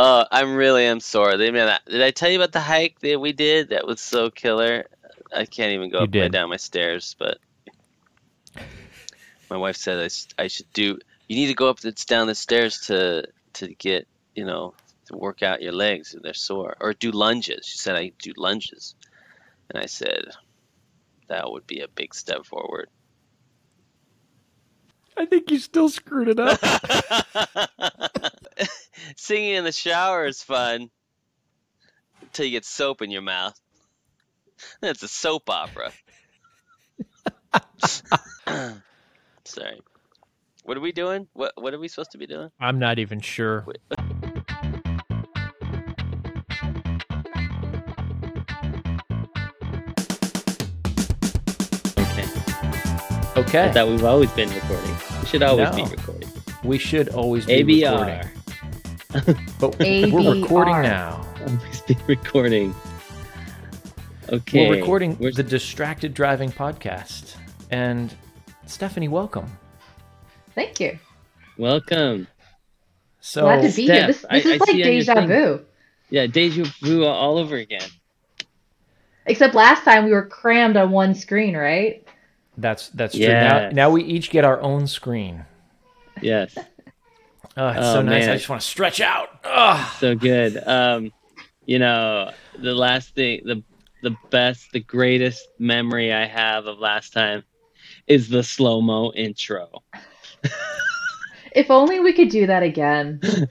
Oh, I'm really am sore. They man, did I tell you about the hike that we did? That was so killer. I can't even go You up and did. down my stairs, but my wife said I, s- I should do. You need to go up and down the stairs to to get you know to work out your legs. And they're sore, or do lunges. She said I do lunges, and I said that would be a big step forward. I think you still screwed it up. Singing in the shower is fun until you get soap in your mouth. That's a soap opera. Sorry. What are we doing? What What are we supposed to be doing? I'm not even sure. Okay. I thought we've always been recording. We should always be recording. we should always be recording, ABR. but we're recording now. Always be recording. Okay. We're recording Where's- the Distracted Driving podcast, and Stephanie, welcome. Thank you. Welcome. So Glad to be here. Steph, This, I- this I is like see on your deja vu. Yeah, deja vu all over again. Except last time we were crammed on one screen, right? that's that's true. Now, now we each get our own screen. Yes. Oh, it's Oh, so nice. man. I just want to stretch out. Ugh. so good. Um, you know, the last thing, the the best, the greatest memory I have of last time is the slow mo intro. If only we could do that again. Dude,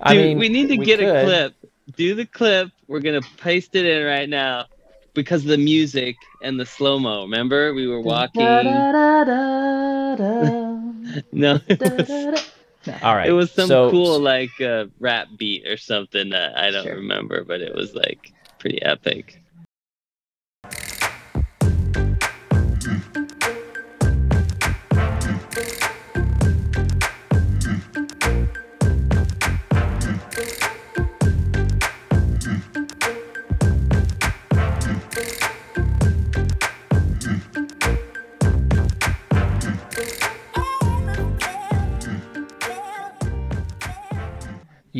I mean, we need to we get could. a clip. Do the clip. We're gonna paste it in right now because of the music and the slow mo. Remember, we were walking. Da-da-da-da-da. No, Da-da-da. All right. it was some so, cool like uh, rap beat or something that I don't Sure. remember, but it was like pretty epic.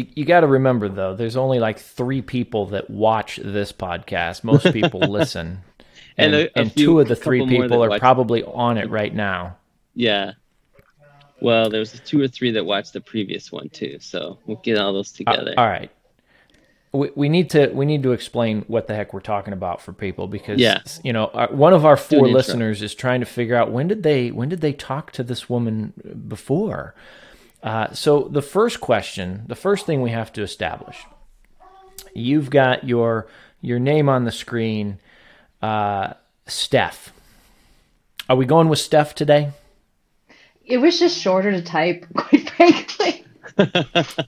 You, you got to remember though, there's only like three people that watch this podcast. Most people listen, and, And a- a and few- two of the three people are probably on it right now. Yeah. Well, there was two or three that watched the previous one too, so we'll get all those Uh, together. all right, we, we need to we need to explain what the heck we're talking about for people because Yeah. you know our, one of our four an intro. listeners is trying to figure out when did they when did they talk to this woman before. Uh, so the first question, the first thing we have to establish, you've got your your name on the screen, uh, Steph. Are we going with Steph today? It was just shorter to type, quite frankly.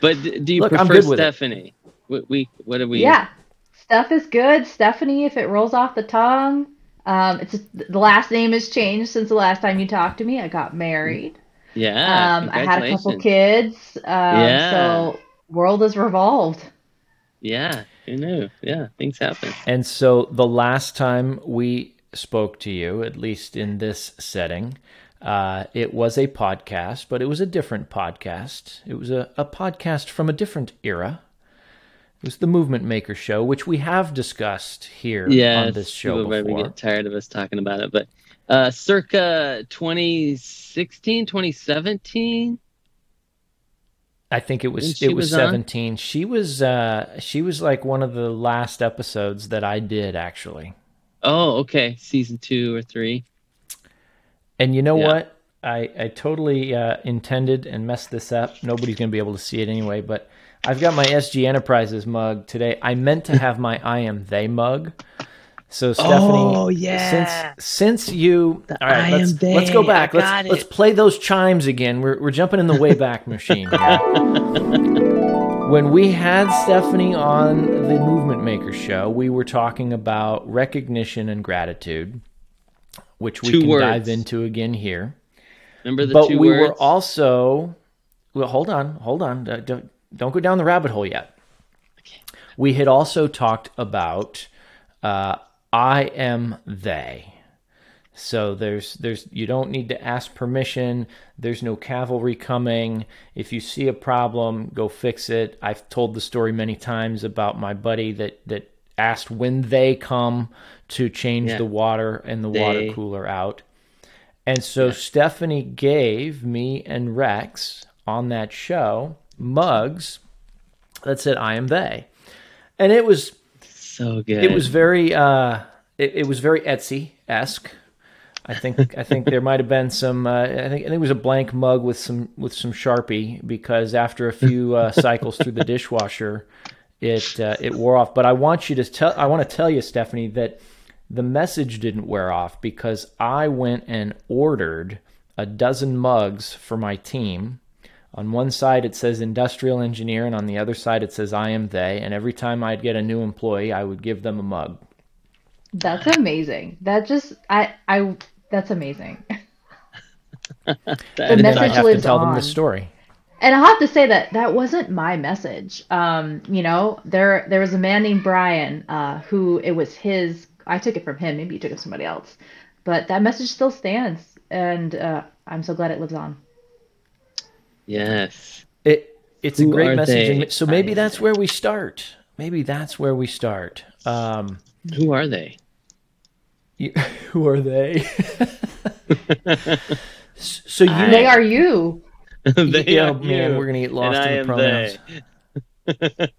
But do you Look, prefer good with it. Stephanie? We, we what are we? Yeah. Stuff is good. Stephanie, if it rolls off the tongue. Um, it's the last name has changed since the last time you talked to me. I got married. Yeah. Um, I had a couple kids. Um, Yeah. So world has revolved. Yeah. Who knew? Yeah. Things happen. And so the last time we spoke to you, at least in this setting, uh, it was a podcast, but it was a different podcast. It was a, a podcast from a different era. It was the Movement Maker Show, which we have discussed here Yeah. on this show before. get tired of us talking about it, but uh, circa 2016, 2017. I think it was it was, was on? 17. She was uh, she was like one of the last episodes that I did actually. Oh, okay. Season two or three. And you know Yeah. what? I, I totally uh, intended and messed this up. Nobody's going to be able to see it anyway, but I've got my SG Enterprises mug today. I meant to have my I am they mug. So Stephanie, Oh, yeah. since since you The all right, I let's, am they. let's go back. I Let's let's play those chimes again. We're we're jumping in the way back machine when we had Stephanie on the Movement Maker show, we were talking about recognition and gratitude, which we Two can words. dive into again here. Remember the but two we words? were also well. Hold on, hold on. Uh, Don't don't go down the rabbit hole yet. We had also talked about uh, I am they. So there's there's you don't need to ask permission. There's no cavalry coming. If you see a problem, go fix it. I've told the story many times about my buddy that that asked when they come to change Yeah. the water and the They- water cooler out. And so Stephanie gave me and Rex on that show mugs that said I am they. And it was So good. it was very uh it, it was very Etsy esque. I think I think there might have been some. Uh, I think I think it was a blank mug with some with some Sharpie because after a few uh, cycles through the dishwasher, it uh, it wore off. But I want you to tell. I want to tell you, Stephanie, that the message didn't wear off because I went and ordered a dozen mugs for my team. On one side it says industrial engineer, and on the other side it says I am they. And every time I'd get a new employee, I would give them a mug. That's amazing. That just I I that's amazing. That The is- And I message have to lives tell them the story. And I'll have to say that that wasn't my message. Um, you know, there there was a man named Brian uh, who it was his. I took it from him. Maybe you took it from somebody else, but that message still stands, and uh, I'm so glad it lives on. Yes. It it's a great message, they? and so maybe that's where we start. Maybe that's where we start. Um, Who are they? you, who are they? so you They are you. they yeah, are man, you, we're gonna get lost and I in the am pronouns.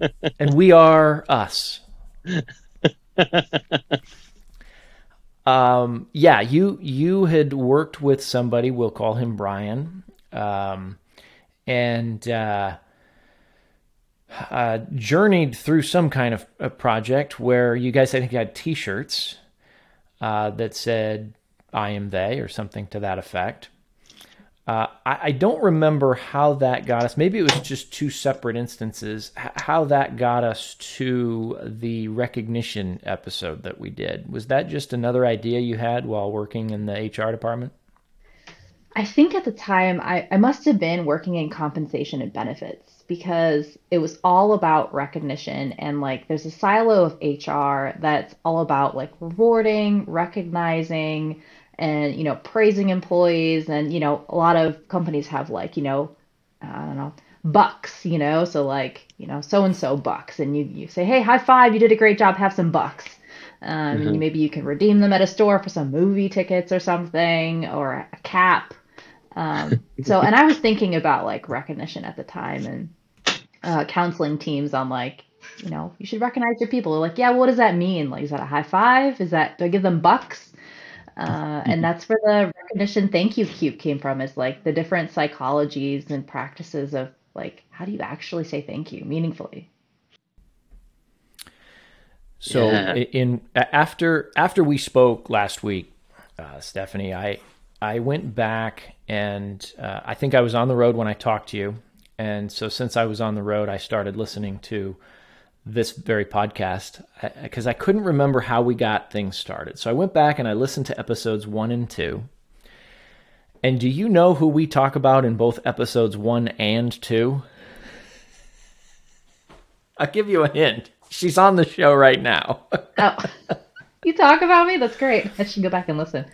they. and we are us. um, yeah, you you had worked with somebody. We'll call him Brian, um, and uh, uh, journeyed through some kind of a project where you guys, I think, had T-shirts uh, that said "I am they" or something to that effect. Uh, I, I don't remember how that got us. Maybe it was just two separate instances. H- how that got us to the recognition episode that we did. Was that just another idea you had while working in the HR department? I think at the time I, I must have been working in compensation and benefits because it was all about recognition and like there's a silo of HR that's all about like rewarding, recognizing, and you know praising employees. And you know a lot of companies have like you know I don't know bucks you know? So like you know so and so bucks. And you you say hey high five you did a great job have some bucks. Um, and maybe you can redeem them at a store for some movie tickets or something or a cap um, so and I was thinking about like recognition at the time and uh, counseling teams on like you know you should recognize your people. They're like yeah what does that mean? Like is that a high five? Is that do I give them bucks? Uh, and that's where the recognition thank you cube came from is like the different psychologies and practices of like how do you actually say thank you meaningfully? So Yeah. i- in after after we spoke last week, uh, Stephanie, I I went back and uh, I think I was on the road when I talked to you, and so since I was on the road, I started listening to this very podcast because I couldn't remember how we got things started. So I went back and I listened to episodes one and two. And do you know who we talk about in both episodes one and two? I'll give you a hint. She's on the show right now. oh you talk about me that's great I should go back and listen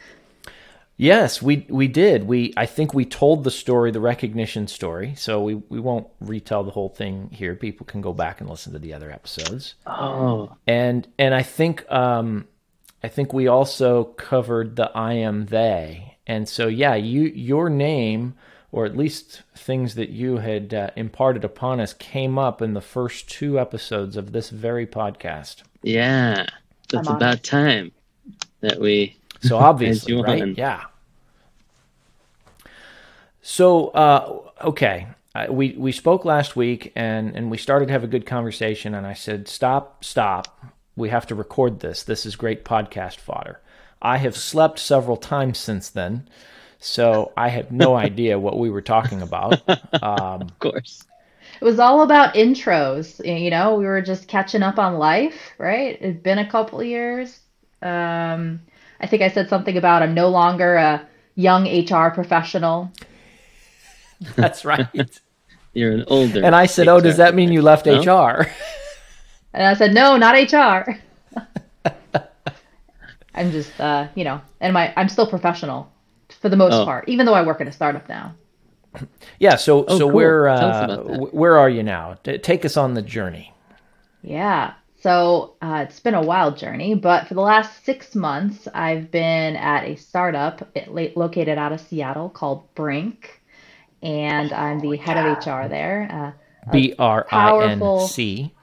Yes, we we did. We I think we told the story, the recognition story. So we we won't retell the whole thing here. People can go back and listen to the other episodes. Oh, And and I think um I think we also covered the I am they. And so yeah, you your name or at least things that you had uh, imparted upon us came up in the first two episodes of this very podcast. yeah. That's about time that we. So obviously, you right? Yeah. So uh, okay, I, we we spoke last week and and we started to have a good conversation, and I said, "Stop, stop. We have to record this. This is great podcast fodder." I have slept several times since then, so I had no idea what we were talking about. Um, Of course. It was all about intros. You know, we were just catching up on life, right? It'd been a couple years. Um, I think I said something about I'm no longer a young HR professional. that's right. You're an older. And I said, "Oh, does that mean you left No? HR?" And I said, no, not HR. I'm just, uh, you know, and my I'm still professional for the most Oh. part, even though I work at a startup now. Yeah. So Oh, so cool. where uh, about that. wh- where are you now? T- take us on the journey. Yeah. So uh, it's been a wild journey, but for the last six months, I've been at a startup located out of Seattle called Brinc, and I'm the head of HR there. Uh, B R I N C.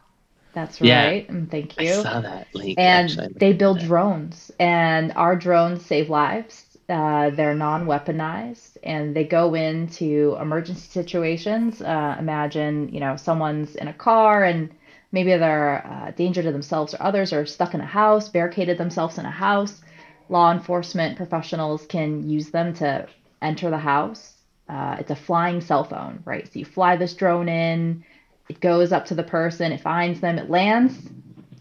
that's right, and thank I you. saw that link. and actually. they build drones and our drones save lives uh, they're non-weaponized and they go into emergency situations uh, imagine you know someone's in a car and maybe they're uh, danger to themselves or others or stuck in a house barricaded themselves in a house law enforcement professionals can use them to enter the house uh, it's a flying cell phone right so you fly this drone in it goes up to the person it finds them it lands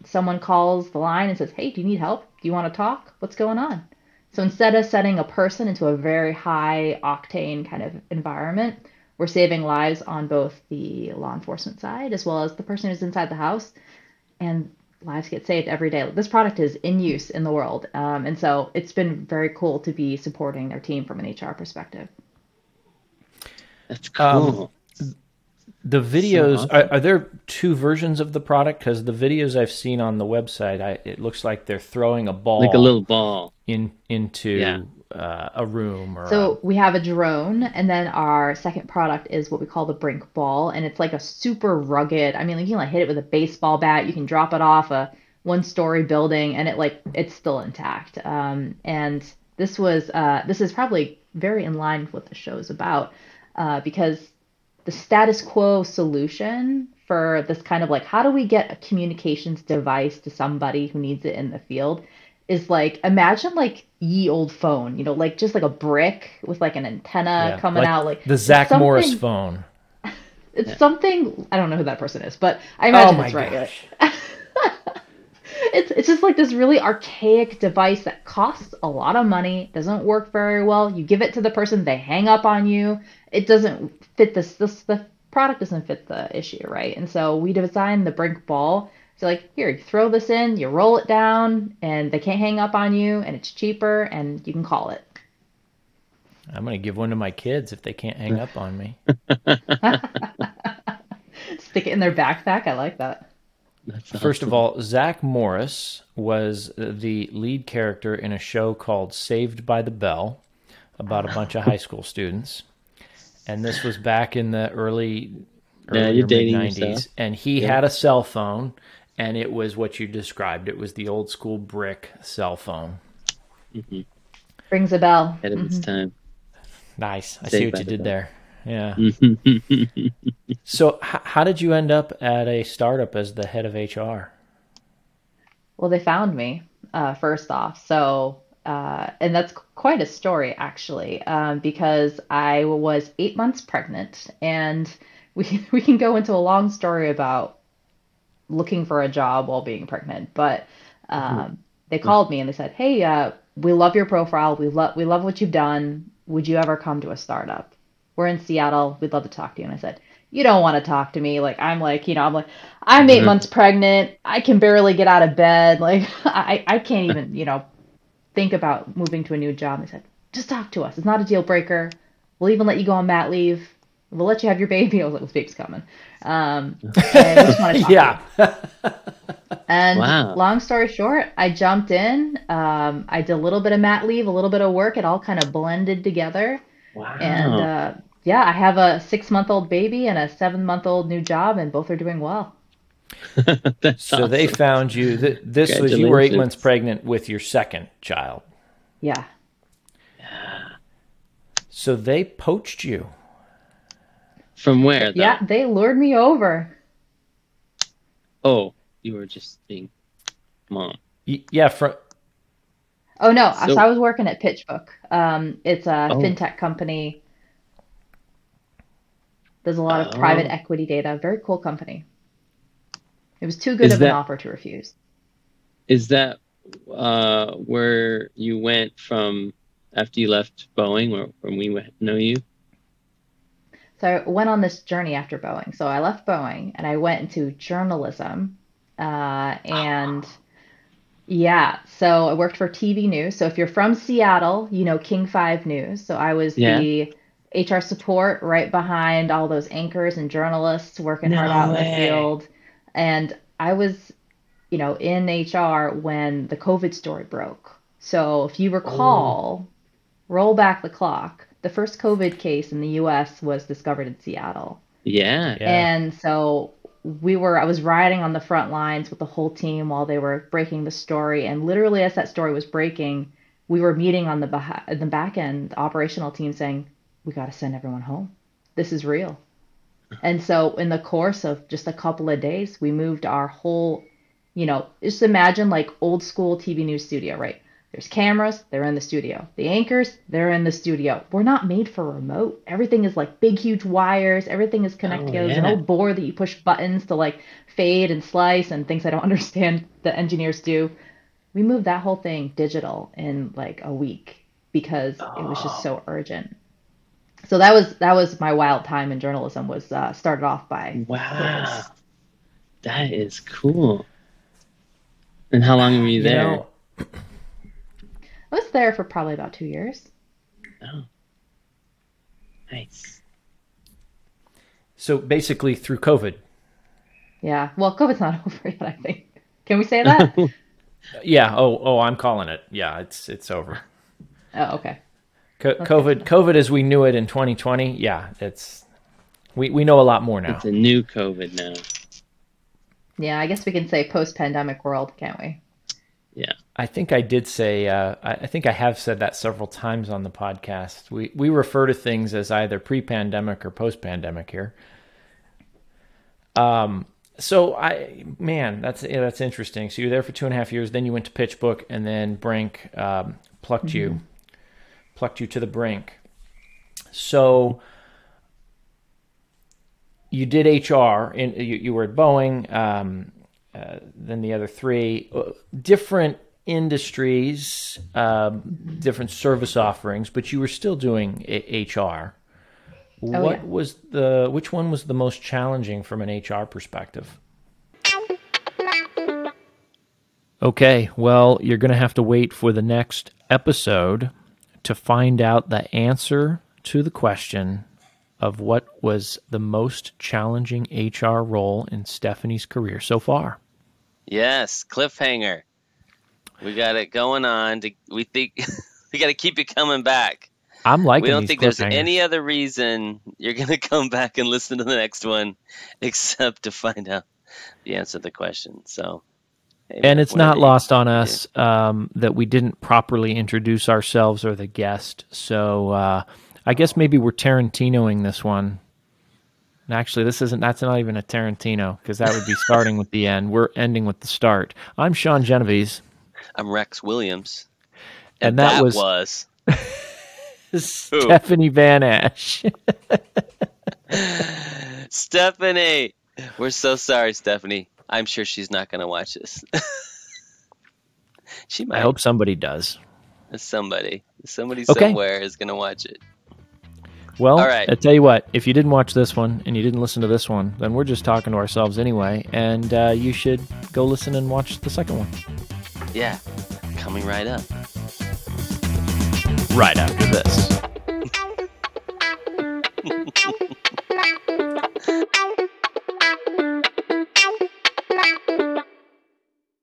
someone calls the line and says, Hey, do you need help? Do you want to talk? What's going on? So instead of setting a person into a very high octane kind of environment, we're saving lives on both the law enforcement side as well as the person who's inside the house. And lives get saved every day. This product is in use in the world. Um, and so it's been very cool to be supporting their team from an HR perspective. That's Um, cool. The videos awesome. are, are there two versions of the product? Because the videos I've seen on the website, I, it looks like they're throwing a ball like a little ball. in into Yeah. Uh, a room or So we have a drone, and then our second product is what we call the Brinc Ball, and it's like a super rugged. I mean, like you can like hit it with a baseball bat, you can drop it off a one-story building, and it like it's still intact. Um, and this was uh, this is probably very in line with what the show is about, uh, because the status quo solution for this kind of like how do we get a communications device to somebody who needs it in the field is like imagine like ye old phone, you know, like just like a brick with like an antenna Yeah, coming like out, like the Zach something- Morris phone. It's something I don't know who that person is, but I imagine oh my it's right. gosh! It's it's just like this really archaic device that costs a lot of money, doesn't work very well. You give it to the person, they hang up on you. It doesn't fit this this the product doesn't fit the issue, right? And so we designed the Brinc ball. So like here, you throw this in, you roll it down, and they can't hang up on you, and it's cheaper, and you can call it. I'm gonna give one to my kids if they can't hang up on me. Stick it in their backpack. I like that. That's First of all, Zach Morris was the lead character in a show called Saved by the Bell about a oh. bunch of high school students. And this was back in the early, Yeah, early you're dating mid 90s. yourself. And he Yeah. had a cell phone, and it was what you described. It was the old school brick cell phone. Rings a bell. ahead of its Mhm. time. Nice. I Saved see what you the did Bell. there. Yeah. Mm-hmm. So, h- how did you end up at a startup as the head of HR? Well, they found me uh, first off. So, uh, and that's quite a story actually, um, because I was eight months pregnant, and we we can go into a long story about looking for a job while being pregnant. But um, they called me and they said, "Hey, uh, we love your profile. We love we love what you've done. Would you ever come to a startup? We're in Seattle. We'd love to talk to you." And I said, "You don't want to talk to me. Like I'm like you know I'm like I'm 8 Mhm. months pregnant. I can barely get out of bed. Like I I can't even you know think about moving to a new job." They said, "Just talk to us. It's not a deal breaker. We'll even let you go on mat leave." We'll let you have your baby. I was like, "This baby's coming." Um, and we just talk yeah. And Wow. long story short, I jumped in. Um, I did a little bit of mat leave, a little bit of work. It all kind of blended together. Wow. And uh, yeah, I have a six month old baby and a seven month old new job, and both are doing well. That's So they found you. Th- This was you were eight months pregnant with your second child. Yeah. So they poached you. From where? Though? Yeah, they lured me over. Oh, you were just being mom. Y- Yeah, from Oh, no. So, So- I was working at PitchBook. Um, it's a Oh. fintech company. There's a lot of Oh. private equity data. Very cool company. It was too good Is of an offer to refuse. Is that uh, where you went from after you left Boeing, where when we know you? So I went on this journey after Boeing. So I left Boeing and I went into journalism. Uh, and Yeah, so I worked for TV News. So if you're from Seattle, you know King 5 News. So I was Yeah. the HR support right behind all those anchors and journalists working hard No out in the way. field. And I was, you know, in HR when the COVID story broke. So if you recall, roll back the clock, the first COVID case in the US was discovered in Seattle. Yeah. Yeah. And so we were, I was riding on the front lines with the whole team while they were breaking the story. And literally, as that story was breaking, we were meeting on the, beha- the back end, the operational team saying, we got to send everyone home. This is real. And so, in the course of just a couple of days, we moved our whole, you know, just imagine like old school TV news studio, right? There's cameras, they're in the studio. The anchors, they're in the studio. We're not made for remote. Everything is like big, huge wires. Everything is connected Oh, together. There's an yeah. old board that you push buttons to like fade and slice and things I don't understand that engineers do. We moved that whole thing digital in like a week because it was just so urgent. So that was that was my wild time in journalism. Was uh, started off by Wow. That is cool. And how long were you You there? know, I was there for probably about two years. Oh. Nice. so basically through COVID. Yeah. Well, COVID's not over yet. I think. Can we say that? Yeah. Oh, oh, I'm calling it. Yeah, it's it's over. oh, okay. Co- COVID, COVID as we knew it in 2020. Yeah, it's we we know a lot more now. It's a new COVID now. Yeah, I guess we can say post-pandemic world, can't we? Yeah. I think I did say. Uh, I, think I have said that several times on the podcast. We we refer to things as either pre-pandemic or post-pandemic here. Um. So I, man, that's yeah, that's interesting. So you were there for two and a half years. Then you went to PitchBook, and then Brinc um, plucked you, plucked you to the brink. So you did HR, and you, you were at Boeing. Um, uh, than the other three. Uh, Different industries, um, different service offerings, but you were still doing a- HR. what Oh, yeah. was the which one was the most challenging from an HR perspective? Okay, well, you're going to have to wait for the next episode to find out the answer to the question of what was the most challenging HR role in Stephanie's career so far. Yes, cliffhanger. We got it going on. To, we think we got to keep it coming back. I'm liking we don't think there's any other reason you're going to come back and listen to the next one except to find out the answer to the question. So, hey, and it's not lost on us um, that we didn't properly introduce ourselves or the guest. So uh, I guess maybe we're Tarantinoing this one. Actually, this isn't. That's not even a Tarantino because that would be starting with the end. We're ending with the start. I'm Sean Genovese. I'm Rex Williams. And that was- was Stephanie Van Assche. Stephanie. We're so sorry, Stephanie. I'm sure she's not going to watch this. she might. I hope somebody does. somebody, somebody Okay. somewhere is going to watch it. Well, All right. I tell you what, if you didn't watch this one and you didn't listen to this one, then we're just talking to ourselves anyway. And uh, you should go listen and watch the second one yeah, coming right up. Right after this.